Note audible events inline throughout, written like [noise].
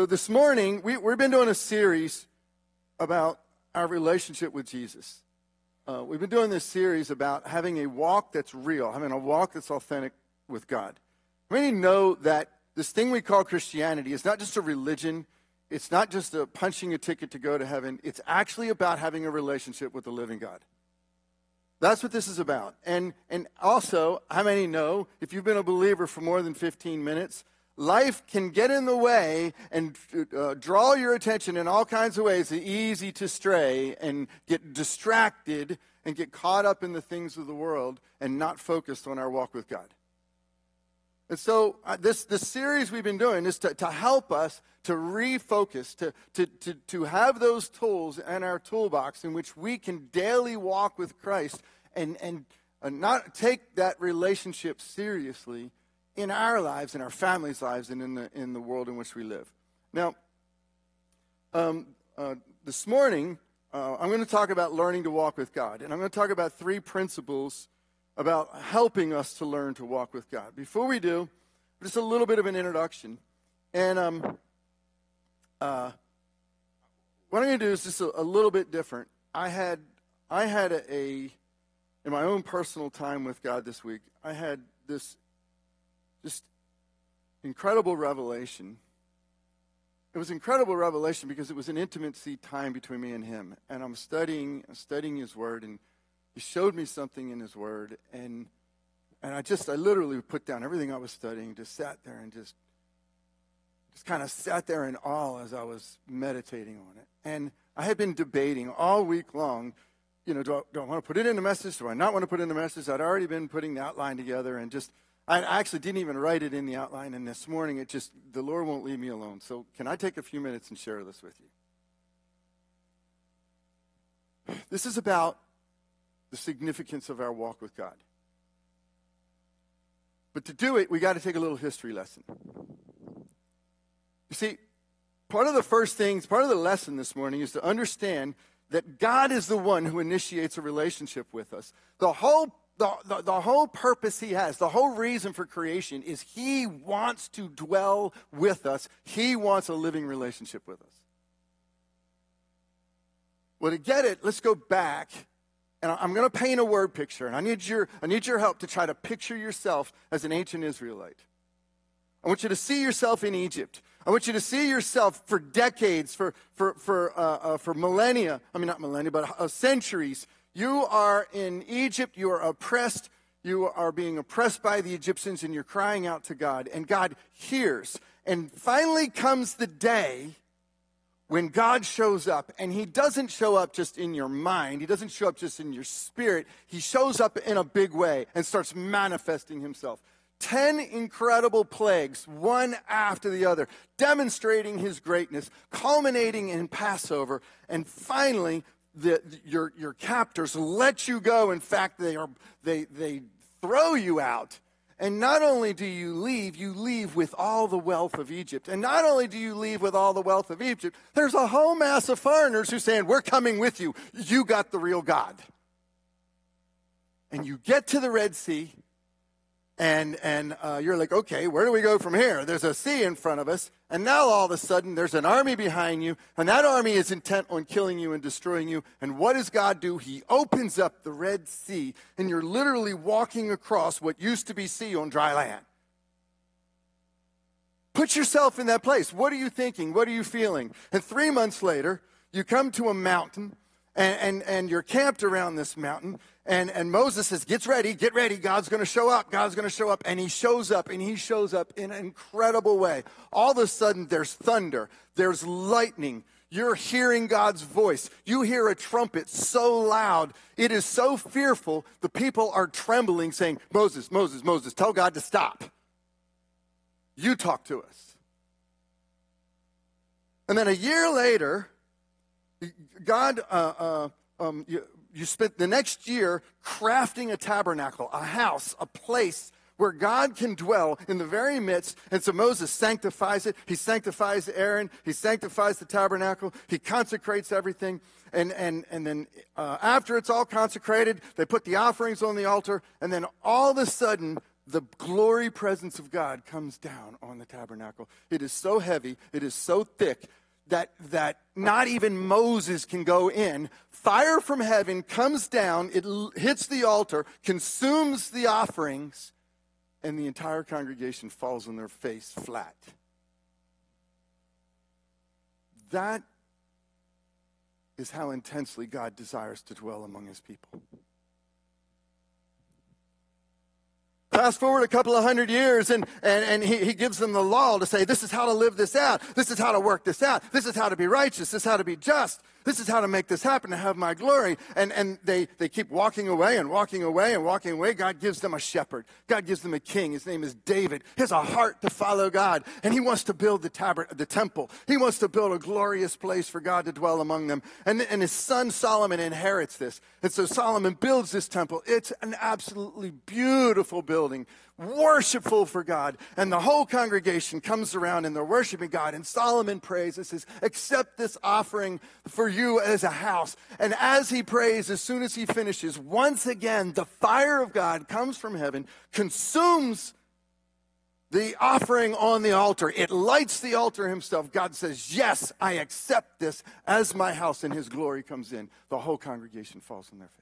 So this morning, we, we've been doing a series about our relationship with Jesus. Uh, we've been doing this series about having a walk that's real, having a walk that's authentic with God. Many know that this thing we call Christianity is not just a religion, it's not just a punching a ticket to go to heaven, it's actually about having a relationship with the living God. That's what this is about. And, and also, how many know if you've been a believer for more than 15 minutes, life can get in the way and uh, draw your attention in all kinds of ways, It's easy to stray and get distracted and get caught up in the things of the world and not focused on our walk with God. And so, uh, this, this series we've been doing is to, to help us to refocus, to, to, to, to have those tools in our toolbox in which we can daily walk with Christ and, and uh, not take that relationship seriously in our lives, in our families' lives, and in the, in the world in which we live. Now, um, uh, this morning, uh, I'm going to talk about learning to walk with God. And I'm going to talk about three principles about helping us to learn to walk with God. Before we do, just a little bit of an introduction. And um, uh, what I'm going to do is just a, a, little bit different. I had, I had a, a, in my own personal time with God this week, I had this just incredible revelation. It was incredible revelation because it was an intimacy time between me and Him. And I'm studying, studying His Word, and He showed me something in His Word, and and I just, I literally put down everything I was studying, just sat there and just, just kind of sat there in awe as I was meditating on it. And I had been debating all week long, you know, do I, do I want to put it in the message? Do I not want to put it in the message? I'd already been putting the outline together and just, I actually didn't even write it in the outline. And this morning, it just, the Lord won't leave me alone. So can I take a few minutes and share this with you? This is about the significance of our walk with God. But to do it, we got to take a little history lesson. You see, part of the first things, part of the lesson this morning is to understand that God is the one who initiates a relationship with us. The whole the, the, the, whole purpose he has, the whole reason for creation is he wants to dwell with us. He wants a living relationship with us. Well, to get it, let's go back and I'm going to paint a word picture, and I need, your, I need your help to try to picture yourself as an ancient Israelite. I want you to see yourself in Egypt. I want you to see yourself for decades, for, for, for, uh, uh, for millennia. I mean, not millennia, but uh, centuries. You are in Egypt. You are oppressed. You are being oppressed by the Egyptians, and you're crying out to God. And God hears. And finally comes the day when God shows up, and He doesn't show up just in your mind, He doesn't show up just in your spirit, He shows up in a big way and starts manifesting Himself. Ten incredible plagues, one after the other, demonstrating His greatness, culminating in Passover, and finally, the, your, your captors let you go. In fact, they, are, they, they throw you out and not only do you leave, you leave with all the wealth of Egypt. And not only do you leave with all the wealth of Egypt, there's a whole mass of foreigners who saying, We're coming with you. You got the real God. And you get to the Red Sea, and, and uh, you're like, okay, where do we go from here? There's a sea in front of us, and now all of a sudden there's an army behind you, and that army is intent on killing you and destroying you. And what does God do? He opens up the Red Sea, and you're literally walking across what used to be sea on dry land. Put yourself in that place. What are you thinking? What are you feeling? And three months later, you come to a mountain, and, and, and you're camped around this mountain, and, and Moses says, Get ready, get ready. God's going to show up. God's going to show up. And he shows up, and he shows up in an incredible way. All of a sudden, there's thunder, there's lightning. You're hearing God's voice. You hear a trumpet so loud, it is so fearful, the people are trembling, saying, Moses, Moses, Moses, tell God to stop. You talk to us. And then a year later, God uh, uh, um, you, spent the next year crafting a tabernacle, a house, a place where God can dwell in the very midst. And so Moses sanctifies it. He sanctifies Aaron. He sanctifies the tabernacle. He consecrates everything. And, and, and then uh, after it's all consecrated, they put the offerings on the altar. And then all of a sudden, the glory presence of God comes down on the tabernacle. It is so heavy, it is so thick that, that not even Moses can go in. Fire from heaven comes down, it hits the altar, consumes the offerings, and the entire congregation falls on their face flat. That is how intensely God desires to dwell among his people. Fast forward a couple of hundred years, and, and, and he, he gives them the law to say, this is how to live this out. This is how to work this out. This is how to be righteous. This is how to be just. This is how to make this happen to have my glory. And, and they, they keep walking away and walking away and walking away. God gives them a shepherd. God gives them a king. His name is David. He has a heart to follow God. And he wants to build the, tabert, the temple. He wants to build a glorious place for God to dwell among them. And, and his son Solomon inherits this. And so Solomon builds this temple. It's an absolutely beautiful building worshipful for God. And the whole congregation comes around and they're worshiping God. And Solomon prays and says, Accept this offering for you as a house. And as he prays, as soon as he finishes, once again, the fire of God comes from heaven, consumes the offering on the altar. It lights the altar himself. God says, Yes, I accept this as my house. And his glory comes in. The whole congregation falls on their face.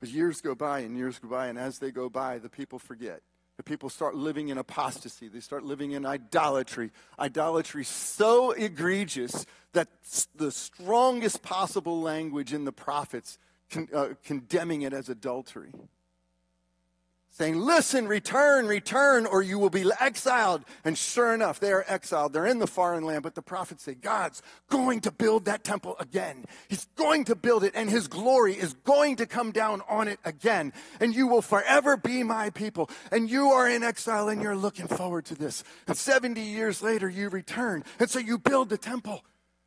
But years go by and years go by, and as they go by, the people forget. The people start living in apostasy. They start living in idolatry. Idolatry so egregious that the strongest possible language in the prophets con- uh, condemning it as adultery saying, Listen, return, return, or you will be exiled. And sure enough, they are exiled. They're in the foreign land, but the prophets say, God's going to build that temple again. He's going to build it, and his glory is going to come down on it again. And you will forever be my people. And you are in exile, and you're looking forward to this. And 70 years later, you return. And so you build the temple,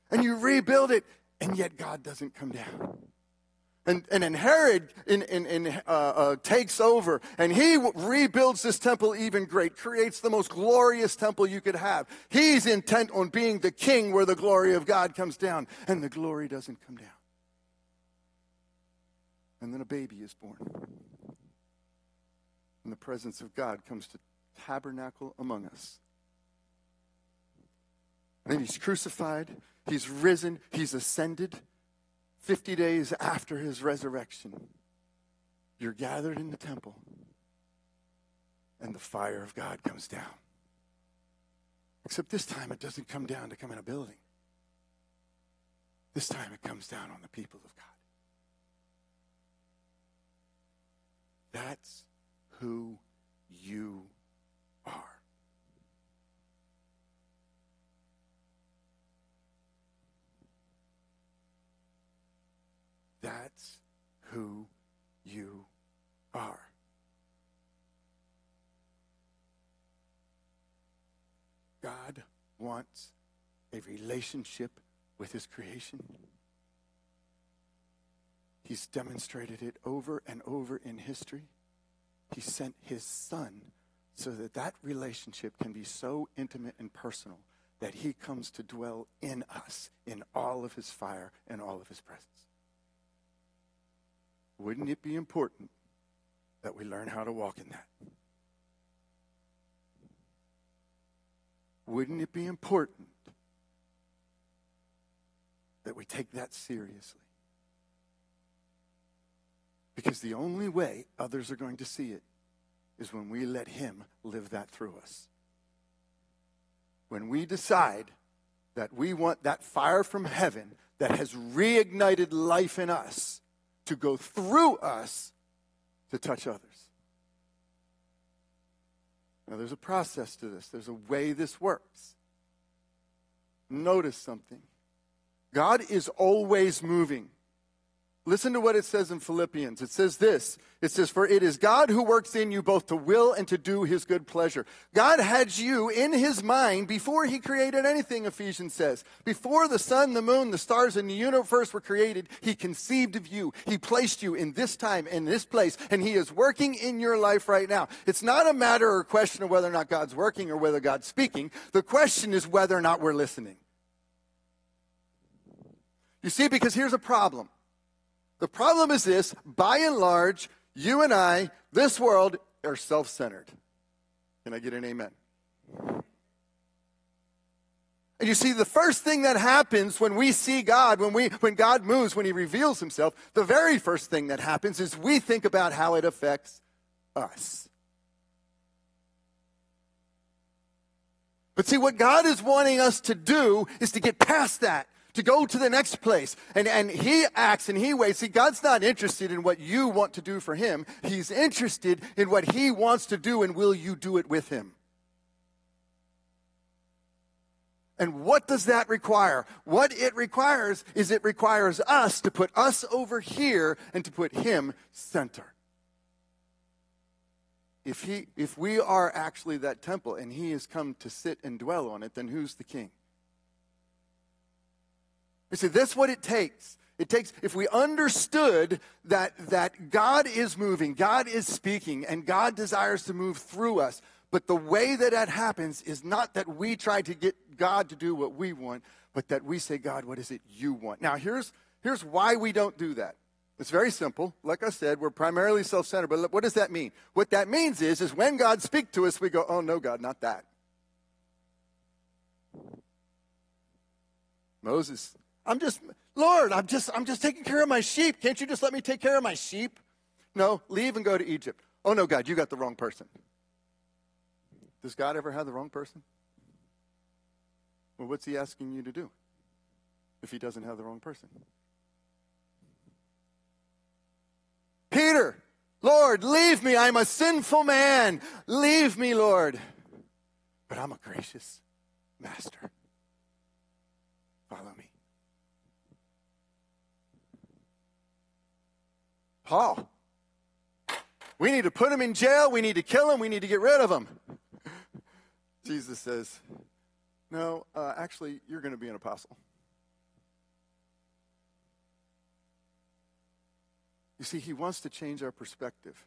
and you rebuild it, and yet God doesn't come down. And, and Herod in, in, in, uh, uh, takes over and he rebuilds this temple even great, creates the most glorious temple you could have. He's intent on being the king where the glory of God comes down, and the glory doesn't come down. And then a baby is born. And the presence of God comes to tabernacle among us. And then he's crucified, he's risen, he's ascended. 50 days after his resurrection, you're gathered in the temple, and the fire of God comes down. Except this time it doesn't come down to come in a building. This time it comes down on the people of God. That's who you are. That's who you are. God wants a relationship with his creation. He's demonstrated it over and over in history. He sent his son so that that relationship can be so intimate and personal that he comes to dwell in us in all of his fire and all of his presence. Wouldn't it be important that we learn how to walk in that? Wouldn't it be important that we take that seriously? Because the only way others are going to see it is when we let Him live that through us. When we decide that we want that fire from heaven that has reignited life in us to go through us to touch others. Now, there's a process to this, there's a way this works. Notice something God is always moving. Listen to what it says in Philippians. It says this It says, For it is God who works in you both to will and to do his good pleasure. God had you in his mind before he created anything, Ephesians says. Before the sun, the moon, the stars, and the universe were created, he conceived of you. He placed you in this time, in this place, and he is working in your life right now. It's not a matter or question of whether or not God's working or whether God's speaking. The question is whether or not we're listening. You see, because here's a problem. The problem is this by and large, you and I, this world, are self centered. Can I get an amen? And you see, the first thing that happens when we see God, when, we, when God moves, when He reveals Himself, the very first thing that happens is we think about how it affects us. But see, what God is wanting us to do is to get past that, to go to the next place. And, and He acts and He waits. See, God's not interested in what you want to do for Him, He's interested in what He wants to do, and will you do it with Him? And what does that require? What it requires is it requires us to put us over here and to put him center. If, he, if we are actually that temple and he has come to sit and dwell on it, then who's the king? You see, that's what it takes. It takes, if we understood that, that God is moving, God is speaking, and God desires to move through us, but the way that that happens is not that we try to get God to do what we want, but that we say, God, what is it you want? Now, here's, here's why we don't do that. It's very simple. Like I said, we're primarily self-centered, but what does that mean? What that means is, is when God speaks to us, we go, oh, no, God, not that. Moses, I'm just, Lord, I'm just, I'm just taking care of my sheep. Can't you just let me take care of my sheep? No, leave and go to Egypt. Oh, no, God, you got the wrong person. Does God ever have the wrong person? Well, what's he asking you to do if he doesn't have the wrong person? Peter, Lord, leave me. I'm a sinful man. Leave me, Lord. But I'm a gracious master. Follow me. Paul, we need to put him in jail. We need to kill him. We need to get rid of him. Jesus says, No, uh, actually, you're going to be an apostle. You see, he wants to change our perspective.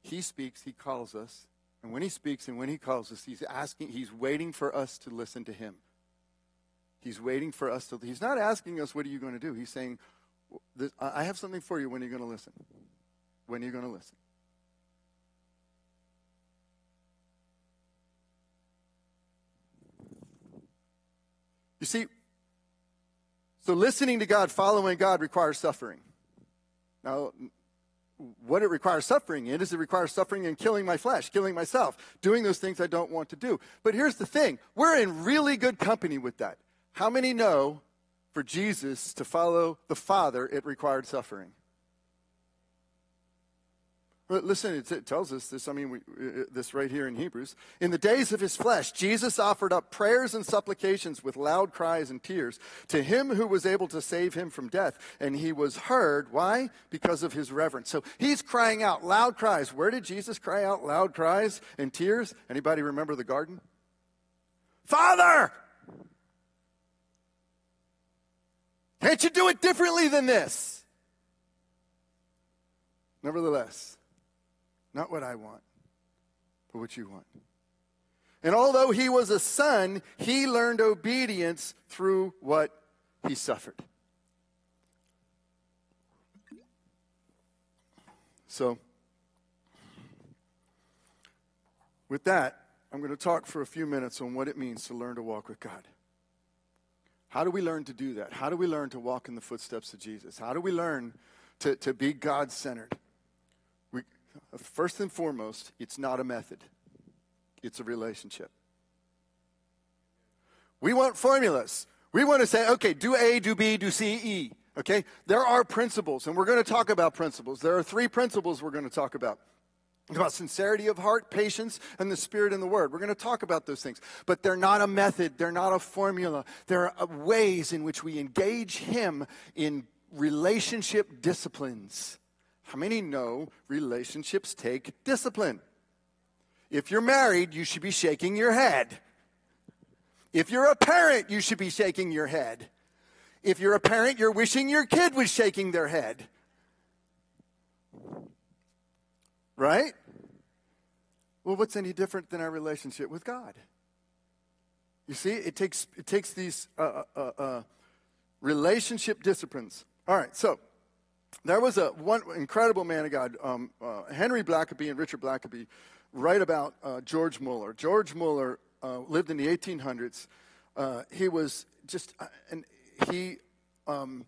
He speaks, he calls us, and when he speaks and when he calls us, he's asking, he's waiting for us to listen to him. He's waiting for us to, he's not asking us, what are you going to do? He's saying, I have something for you when you're going to listen. When you're going to listen. You see, so listening to God, following God requires suffering. Now, what it requires suffering in is it requires suffering and killing my flesh, killing myself, doing those things I don't want to do. But here's the thing we're in really good company with that. How many know for Jesus to follow the Father, it required suffering? Listen, it tells us this. I mean, we, uh, this right here in Hebrews. In the days of his flesh, Jesus offered up prayers and supplications with loud cries and tears to him who was able to save him from death. And he was heard. Why? Because of his reverence. So he's crying out loud cries. Where did Jesus cry out loud cries and tears? Anybody remember the garden? Father! Can't you do it differently than this? Nevertheless, not what I want, but what you want. And although he was a son, he learned obedience through what he suffered. So, with that, I'm going to talk for a few minutes on what it means to learn to walk with God. How do we learn to do that? How do we learn to walk in the footsteps of Jesus? How do we learn to, to be God centered? First and foremost, it's not a method, it's a relationship. We want formulas. We want to say, okay, do A, do B, do C, E. Okay? There are principles, and we're going to talk about principles. There are three principles we're going to talk about about sincerity of heart, patience, and the Spirit and the Word. We're going to talk about those things. But they're not a method, they're not a formula. They're ways in which we engage Him in relationship disciplines. How many know relationships take discipline? If you're married, you should be shaking your head. If you're a parent, you should be shaking your head. If you're a parent, you're wishing your kid was shaking their head. Right? Well, what's any different than our relationship with God? You see, it takes, it takes these uh, uh, uh, uh relationship disciplines. All right, so there was a one incredible man of God, um, uh, Henry Blackaby and Richard Blackaby, write about uh, George Mueller. George Mueller lived in the 1800s. Uh, he was just, and he, um,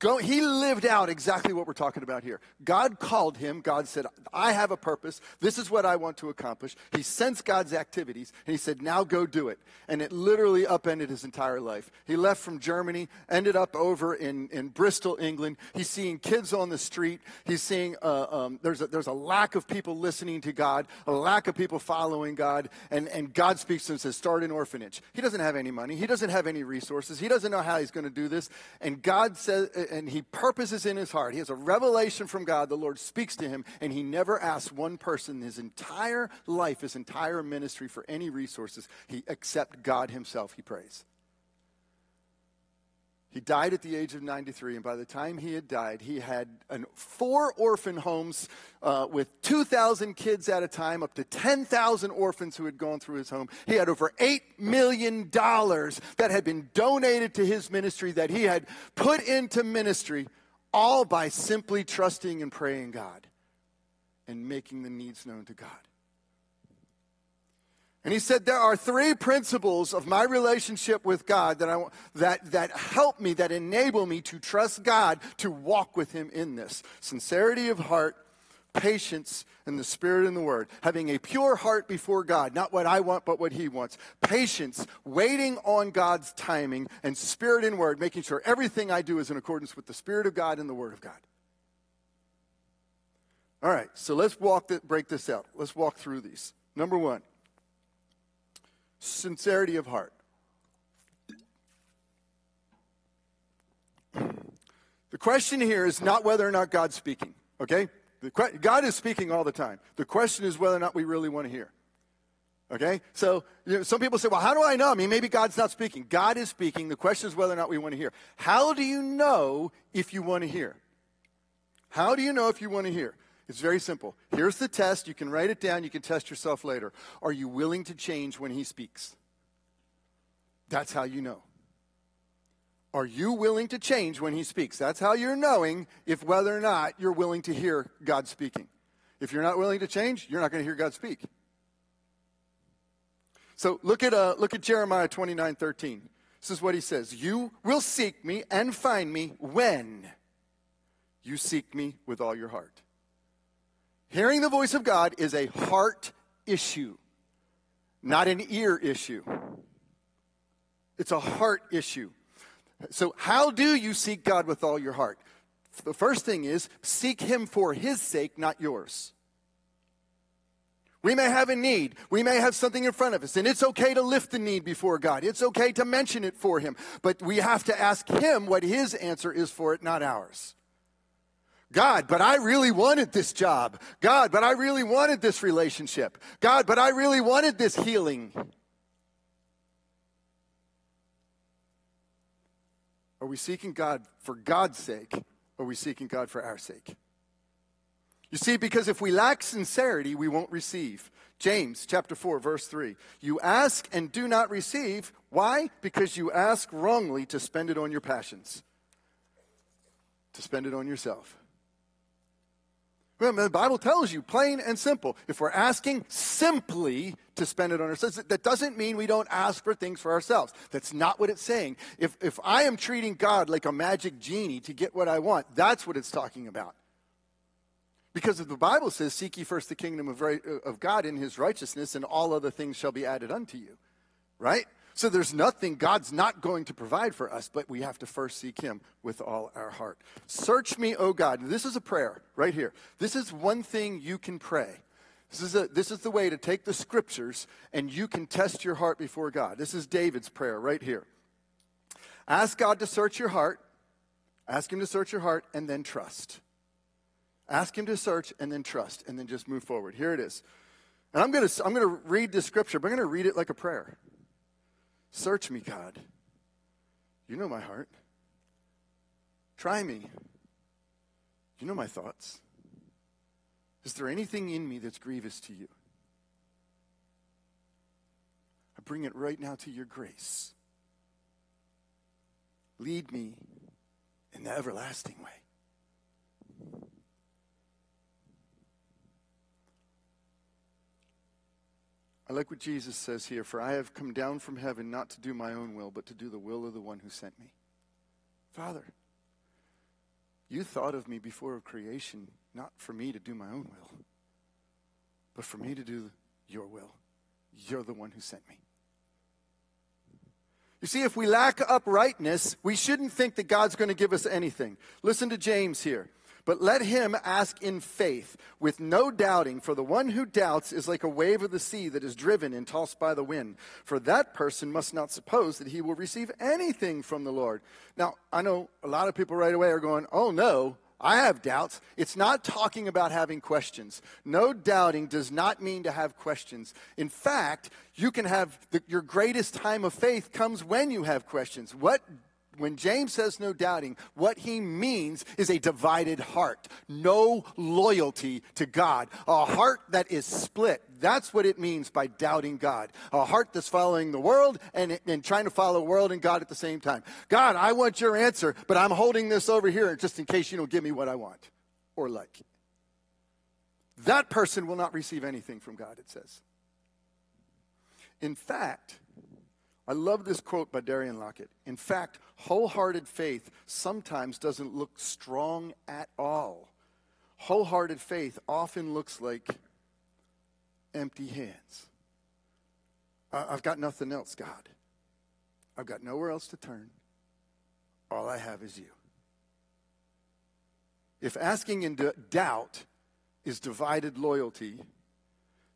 go, he lived out exactly what we're talking about here. God called him. God said, I have a purpose. This is what I want to accomplish. He sensed God's activities, and he said, Now go do it. And it literally upended his entire life. He left from Germany, ended up over in, in Bristol, England. He's seeing kids on the street. He's seeing uh, um, there's, a, there's a lack of people listening to God, a lack of people following God. And, and God speaks to him and says, Start an orphanage. He doesn't have any money, he doesn't have any resources, he doesn't know how he's going to do this. And God says, and he purposes in his heart. He has a revelation from God. The Lord speaks to him, and he never asks one person his entire life, his entire ministry for any resources, he, except God himself. He prays. He died at the age of 93, and by the time he had died, he had an, four orphan homes uh, with 2,000 kids at a time, up to 10,000 orphans who had gone through his home. He had over $8 million that had been donated to his ministry, that he had put into ministry, all by simply trusting and praying God and making the needs known to God. And he said, There are three principles of my relationship with God that, I, that, that help me, that enable me to trust God, to walk with Him in this sincerity of heart, patience, and the Spirit and the Word. Having a pure heart before God, not what I want, but what He wants. Patience, waiting on God's timing, and Spirit and Word, making sure everything I do is in accordance with the Spirit of God and the Word of God. All right, so let's walk the, break this out. Let's walk through these. Number one sincerity of heart. The question here is not whether or not God's speaking, okay? Que- God is speaking all the time. The question is whether or not we really want to hear. Okay? So you know, some people say, well, how do I know? I mean, maybe God's not speaking. God is speaking. The question is whether or not we want to hear. How do you know if you want to hear? How do you know if you want to hear? It's very simple. Here's the test. You can write it down. You can test yourself later. Are you willing to change when he speaks? That's how you know. Are you willing to change when he speaks? That's how you're knowing if whether or not you're willing to hear God speaking. If you're not willing to change, you're not going to hear God speak. So look at, uh, look at Jeremiah 29 13. This is what he says You will seek me and find me when you seek me with all your heart. Hearing the voice of God is a heart issue, not an ear issue. It's a heart issue. So, how do you seek God with all your heart? The first thing is seek Him for His sake, not yours. We may have a need. We may have something in front of us, and it's okay to lift the need before God. It's okay to mention it for Him, but we have to ask Him what His answer is for it, not ours. God, but I really wanted this job. God, but I really wanted this relationship. God, but I really wanted this healing. Are we seeking God for God's sake? Or are we seeking God for our sake? You see, because if we lack sincerity, we won't receive. James chapter 4, verse 3. You ask and do not receive. Why? Because you ask wrongly to spend it on your passions, to spend it on yourself. The Bible tells you, plain and simple. If we're asking simply to spend it on ourselves, that doesn't mean we don't ask for things for ourselves. That's not what it's saying. If, if I am treating God like a magic genie to get what I want, that's what it's talking about. Because if the Bible says, Seek ye first the kingdom of, of God in his righteousness, and all other things shall be added unto you. Right? So there's nothing God's not going to provide for us, but we have to first seek Him with all our heart. Search me, O God. this is a prayer right here. This is one thing you can pray. This is, a, this is the way to take the scriptures and you can test your heart before God. This is David's prayer right here. Ask God to search your heart, ask Him to search your heart, and then trust. Ask Him to search and then trust, and then just move forward. Here it is. And I'm going to I'm going to read this scripture, but I'm going to read it like a prayer. Search me, God. You know my heart. Try me. You know my thoughts. Is there anything in me that's grievous to you? I bring it right now to your grace. Lead me in the everlasting way. I like what Jesus says here For I have come down from heaven not to do my own will, but to do the will of the one who sent me. Father, you thought of me before of creation, not for me to do my own will, but for me to do your will. You're the one who sent me. You see, if we lack uprightness, we shouldn't think that God's going to give us anything. Listen to James here. But let him ask in faith, with no doubting, for the one who doubts is like a wave of the sea that is driven and tossed by the wind. For that person must not suppose that he will receive anything from the Lord. Now, I know a lot of people right away are going, oh no, I have doubts. It's not talking about having questions. No doubting does not mean to have questions. In fact, you can have the, your greatest time of faith comes when you have questions. What when James says no doubting, what he means is a divided heart, no loyalty to God, a heart that is split. That's what it means by doubting God. A heart that's following the world and, and trying to follow the world and God at the same time. God, I want your answer, but I'm holding this over here just in case you don't give me what I want or like. That person will not receive anything from God, it says. In fact, I love this quote by Darian Lockett. In fact, wholehearted faith sometimes doesn't look strong at all. Wholehearted faith often looks like empty hands. I've got nothing else, God. I've got nowhere else to turn. All I have is you. If asking in doubt is divided loyalty,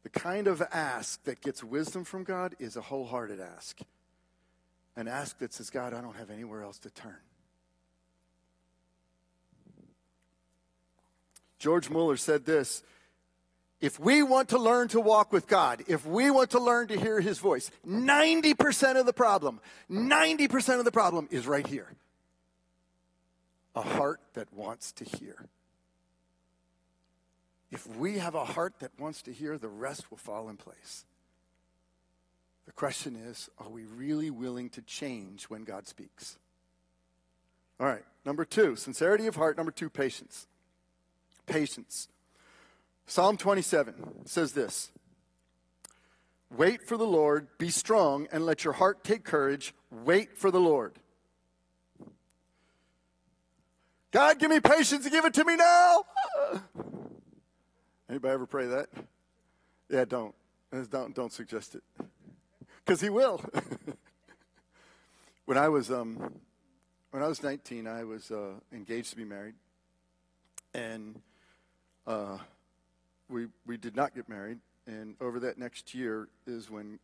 the kind of ask that gets wisdom from God is a wholehearted ask and ask that says, God, I don't have anywhere else to turn. George Mueller said this If we want to learn to walk with God, if we want to learn to hear his voice, 90% of the problem, 90% of the problem is right here a heart that wants to hear. If we have a heart that wants to hear, the rest will fall in place. The question is are we really willing to change when God speaks? All right, number two, sincerity of heart. Number two, patience. Patience. Psalm 27 says this Wait for the Lord, be strong, and let your heart take courage. Wait for the Lord. God, give me patience and give it to me now. [laughs] Anybody ever pray that? Yeah, don't. Don't, don't suggest it because he will. [laughs] when I was um, when I was 19, I was uh, engaged to be married, and uh, we we did not get married. And over that next year is when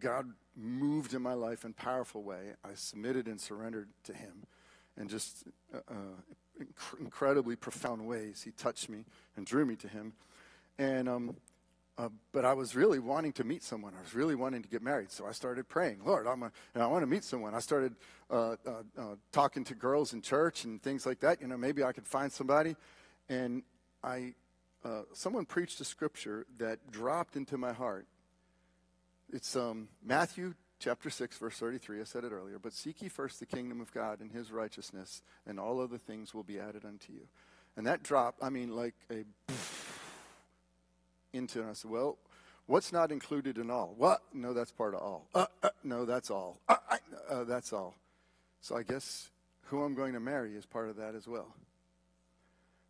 God moved in my life in a powerful way. I submitted and surrendered to Him, and just uh, uh, inc- incredibly profound ways He touched me and drew me to Him. And um, uh, but I was really wanting to meet someone. I was really wanting to get married. So I started praying, Lord, I'm a, I want to meet someone. I started uh, uh, uh, talking to girls in church and things like that. You know, maybe I could find somebody. And I, uh, someone preached a scripture that dropped into my heart. It's um, Matthew chapter 6, verse 33. I said it earlier. But seek ye first the kingdom of God and his righteousness, and all other things will be added unto you. And that dropped, I mean, like a into and I said, well, what's not included in all? What? No, that's part of all. Uh, uh, no, that's all. Uh, uh, that's all. So I guess who I'm going to marry is part of that as well.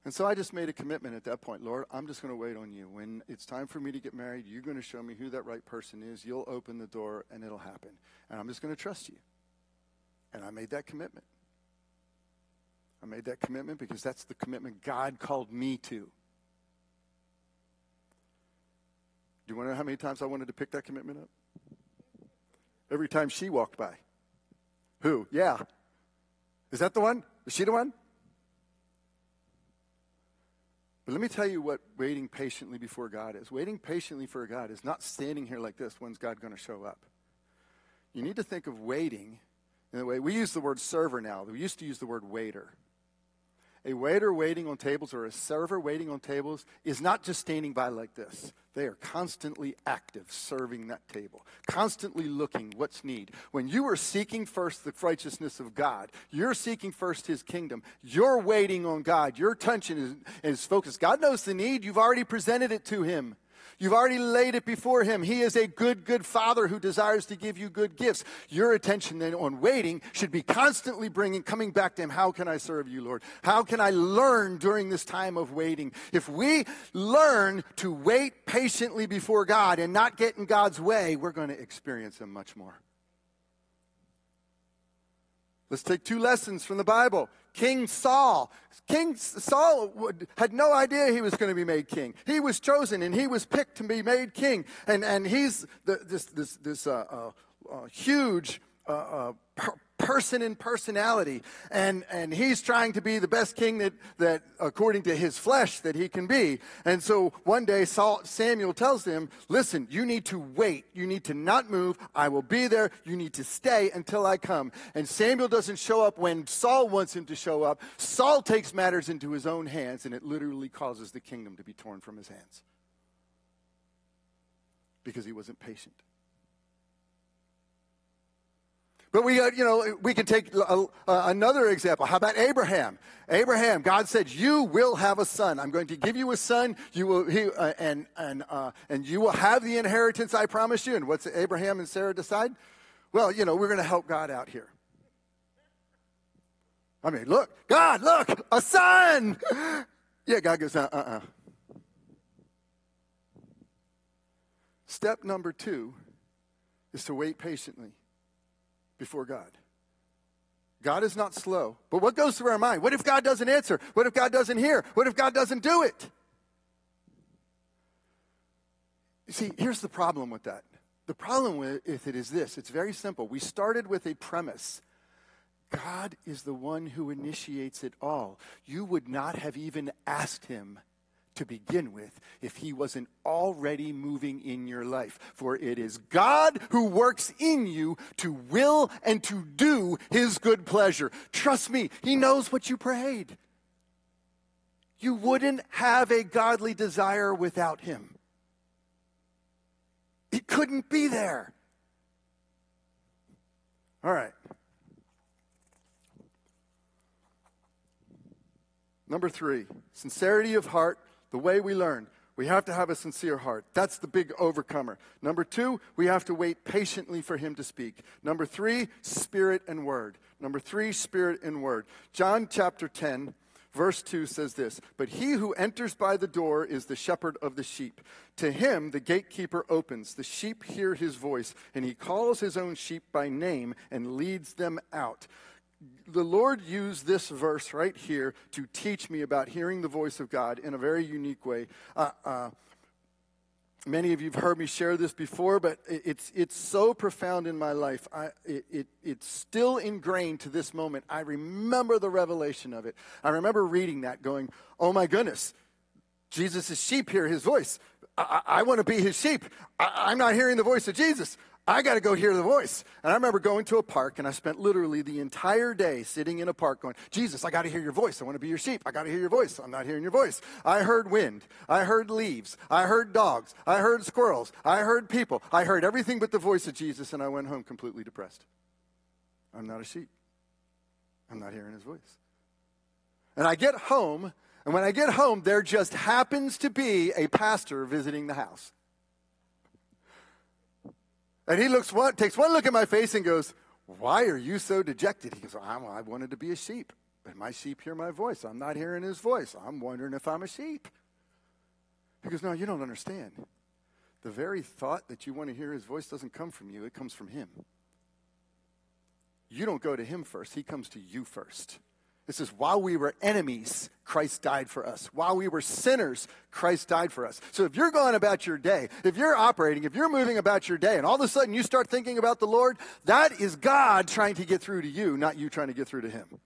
And so I just made a commitment at that point, Lord, I'm just going to wait on you. When it's time for me to get married, you're going to show me who that right person is. You'll open the door and it'll happen. And I'm just going to trust you. And I made that commitment. I made that commitment because that's the commitment God called me to. Do you want to know how many times I wanted to pick that commitment up? Every time she walked by. Who? Yeah. Is that the one? Is she the one? But let me tell you what waiting patiently before God is. Waiting patiently for God is not standing here like this. When's God going to show up? You need to think of waiting in the way we use the word server now. We used to use the word waiter. A waiter waiting on tables or a server waiting on tables is not just standing by like this. They are constantly active serving that table, constantly looking what's need. When you are seeking first the righteousness of God, you're seeking first his kingdom. You're waiting on God. Your attention is, is focused. God knows the need. You've already presented it to him. You've already laid it before him. He is a good, good father who desires to give you good gifts. Your attention then on waiting should be constantly bringing, coming back to him. How can I serve you, Lord? How can I learn during this time of waiting? If we learn to wait patiently before God and not get in God's way, we're going to experience him much more. Let's take two lessons from the Bible. King Saul. King Saul had no idea he was going to be made king. He was chosen and he was picked to be made king. And, and he's the, this, this, this uh, uh, uh, huge uh, uh, person in personality. And, and he's trying to be the best king that, that, according to his flesh, that he can be. And so one day Saul, Samuel tells him, listen, you need to wait. You need to not move. I will be there. You need to stay until I come. And Samuel doesn't show up when Saul wants him to show up. Saul takes matters into his own hands, and it literally causes the kingdom to be torn from his hands because he wasn't patient. But we, uh, you know, we can take a, uh, uh, another example. How about Abraham? Abraham, God said, "You will have a son. I'm going to give you a son. You will, he, uh, and and uh, and you will have the inheritance I promised you." And what's Abraham and Sarah decide? Well, you know, we're going to help God out here. I mean, look, God, look, a son. [gasps] yeah, God goes, uh, uh, uh. Step number two is to wait patiently before God. God is not slow. But what goes through our mind? What if God doesn't answer? What if God doesn't hear? What if God doesn't do it? You see, here's the problem with that. The problem with it is this it's very simple. We started with a premise God is the one who initiates it all. You would not have even asked him to begin with if he wasn't already moving in your life. For it is God who works in you to will and to do his good pleasure. Trust me, he knows what you prayed. You wouldn't have a godly desire without him. It couldn't be there. All right. Number three, sincerity of heart the way we learn. We have to have a sincere heart. That's the big overcomer. Number two, we have to wait patiently for him to speak. Number three, spirit and word. Number three, spirit and word. John chapter 10, verse 2 says this But he who enters by the door is the shepherd of the sheep. To him the gatekeeper opens. The sheep hear his voice, and he calls his own sheep by name and leads them out the Lord used this verse right here to teach me about hearing the voice of God in a very unique way. Uh, uh, many of you have heard me share this before, but it's, it's so profound in my life. I, it, it, it's still ingrained to this moment. I remember the revelation of it. I remember reading that going, oh my goodness, Jesus' sheep hear his voice. I, I, I want to be his sheep. I, I'm not hearing the voice of Jesus. I got to go hear the voice. And I remember going to a park, and I spent literally the entire day sitting in a park going, Jesus, I got to hear your voice. I want to be your sheep. I got to hear your voice. I'm not hearing your voice. I heard wind. I heard leaves. I heard dogs. I heard squirrels. I heard people. I heard everything but the voice of Jesus, and I went home completely depressed. I'm not a sheep. I'm not hearing his voice. And I get home, and when I get home, there just happens to be a pastor visiting the house. And he looks one, takes one look at my face and goes, Why are you so dejected? He goes, I wanted to be a sheep, but my sheep hear my voice. I'm not hearing his voice. I'm wondering if I'm a sheep. He goes, No, you don't understand. The very thought that you want to hear his voice doesn't come from you, it comes from him. You don't go to him first, he comes to you first. It says, while we were enemies, Christ died for us. While we were sinners, Christ died for us. So if you're going about your day, if you're operating, if you're moving about your day, and all of a sudden you start thinking about the Lord, that is God trying to get through to you, not you trying to get through to Him.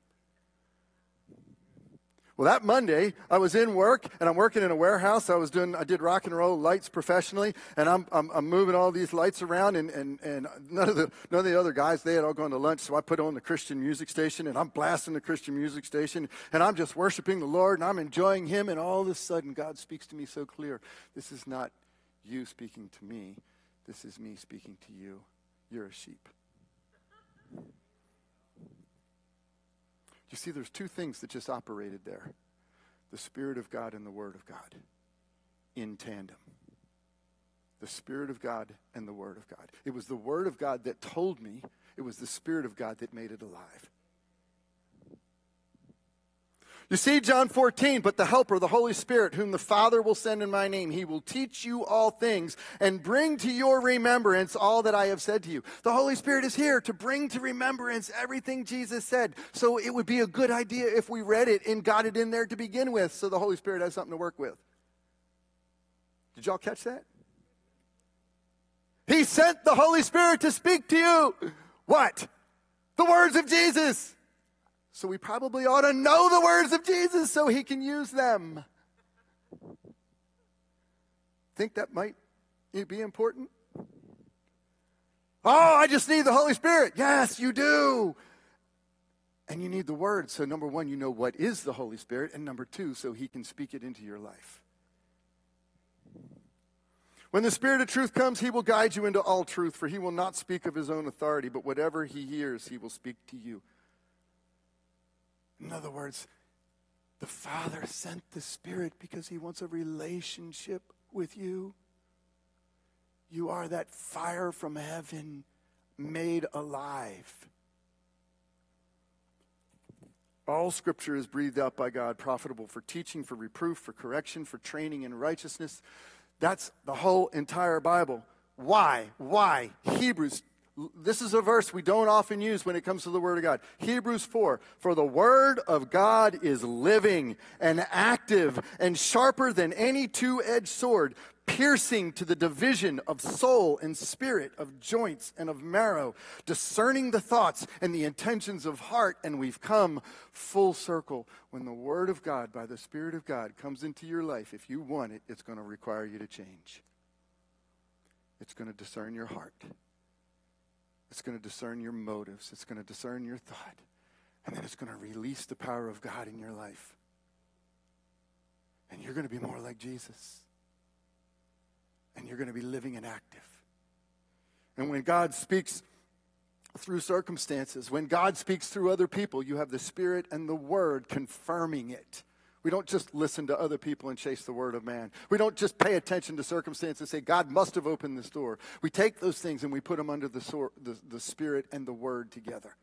Well, that Monday, I was in work and I'm working in a warehouse. I was doing, I did rock and roll lights professionally, and I'm, I'm, I'm moving all these lights around. And, and, and none of the none of the other guys they had all gone to lunch, so I put on the Christian music station and I'm blasting the Christian music station, and I'm just worshiping the Lord and I'm enjoying Him. And all of a sudden, God speaks to me so clear. This is not you speaking to me. This is me speaking to you. You're a sheep. You see, there's two things that just operated there the Spirit of God and the Word of God in tandem. The Spirit of God and the Word of God. It was the Word of God that told me, it was the Spirit of God that made it alive. You see, John 14, but the Helper, the Holy Spirit, whom the Father will send in my name, he will teach you all things and bring to your remembrance all that I have said to you. The Holy Spirit is here to bring to remembrance everything Jesus said. So it would be a good idea if we read it and got it in there to begin with so the Holy Spirit has something to work with. Did y'all catch that? He sent the Holy Spirit to speak to you. What? The words of Jesus. So we probably ought to know the words of Jesus so he can use them. Think that might be important? Oh, I just need the Holy Spirit. Yes, you do. And you need the Word. So, number one, you know what is the Holy Spirit. And number two, so He can speak it into your life. When the Spirit of truth comes, He will guide you into all truth, for He will not speak of His own authority, but whatever He hears, He will speak to you. In other words, the Father sent the Spirit because He wants a relationship with you. You are that fire from heaven made alive. All scripture is breathed out by God, profitable for teaching, for reproof, for correction, for training in righteousness. That's the whole entire Bible. Why? Why? Hebrews this is a verse we don't often use when it comes to the Word of God. Hebrews 4 For the Word of God is living and active and sharper than any two edged sword, piercing to the division of soul and spirit, of joints and of marrow, discerning the thoughts and the intentions of heart. And we've come full circle. When the Word of God, by the Spirit of God, comes into your life, if you want it, it's going to require you to change. It's going to discern your heart. It's going to discern your motives. It's going to discern your thought. And then it's going to release the power of God in your life. And you're going to be more like Jesus. And you're going to be living and active. And when God speaks through circumstances, when God speaks through other people, you have the Spirit and the Word confirming it. We don't just listen to other people and chase the word of man. We don't just pay attention to circumstances and say, God must have opened this door. We take those things and we put them under the, sor- the, the Spirit and the Word together.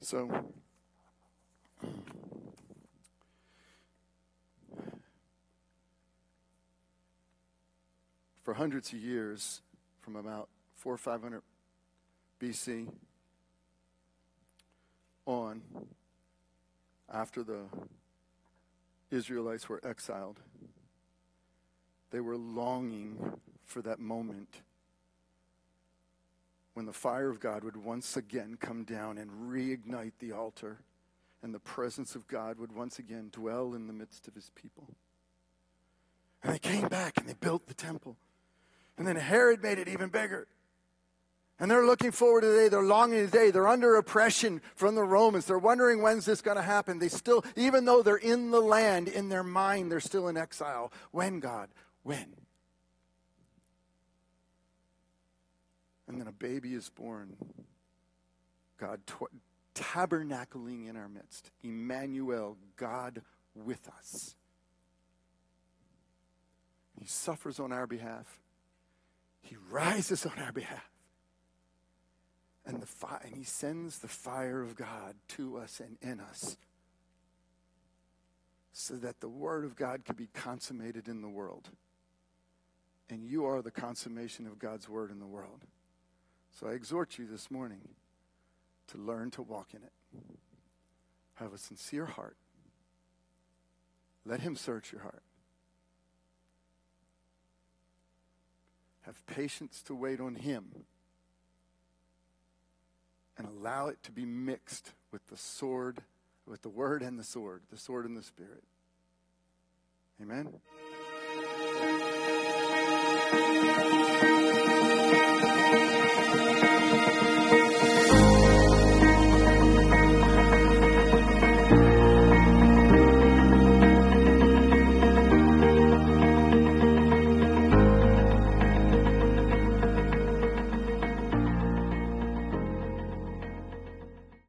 So, for hundreds of years, from about four or five hundred BC on, after the Israelites were exiled, they were longing for that moment when the fire of God would once again come down and reignite the altar, and the presence of God would once again dwell in the midst of his people. And they came back and they built the temple. And then Herod made it even bigger. And they're looking forward to the day. They're longing the day. They're under oppression from the Romans. They're wondering when's this going to happen. They still, even though they're in the land, in their mind, they're still in exile. When, God? When? And then a baby is born. God tabernacling in our midst. Emmanuel, God with us. He suffers on our behalf. He rises on our behalf and the fi- and he sends the fire of God to us and in us so that the word of God could be consummated in the world. And you are the consummation of God's word in the world. So I exhort you this morning to learn to walk in it. Have a sincere heart. Let him search your heart. Have patience to wait on him and allow it to be mixed with the sword with the word and the sword, the sword and the spirit. Amen.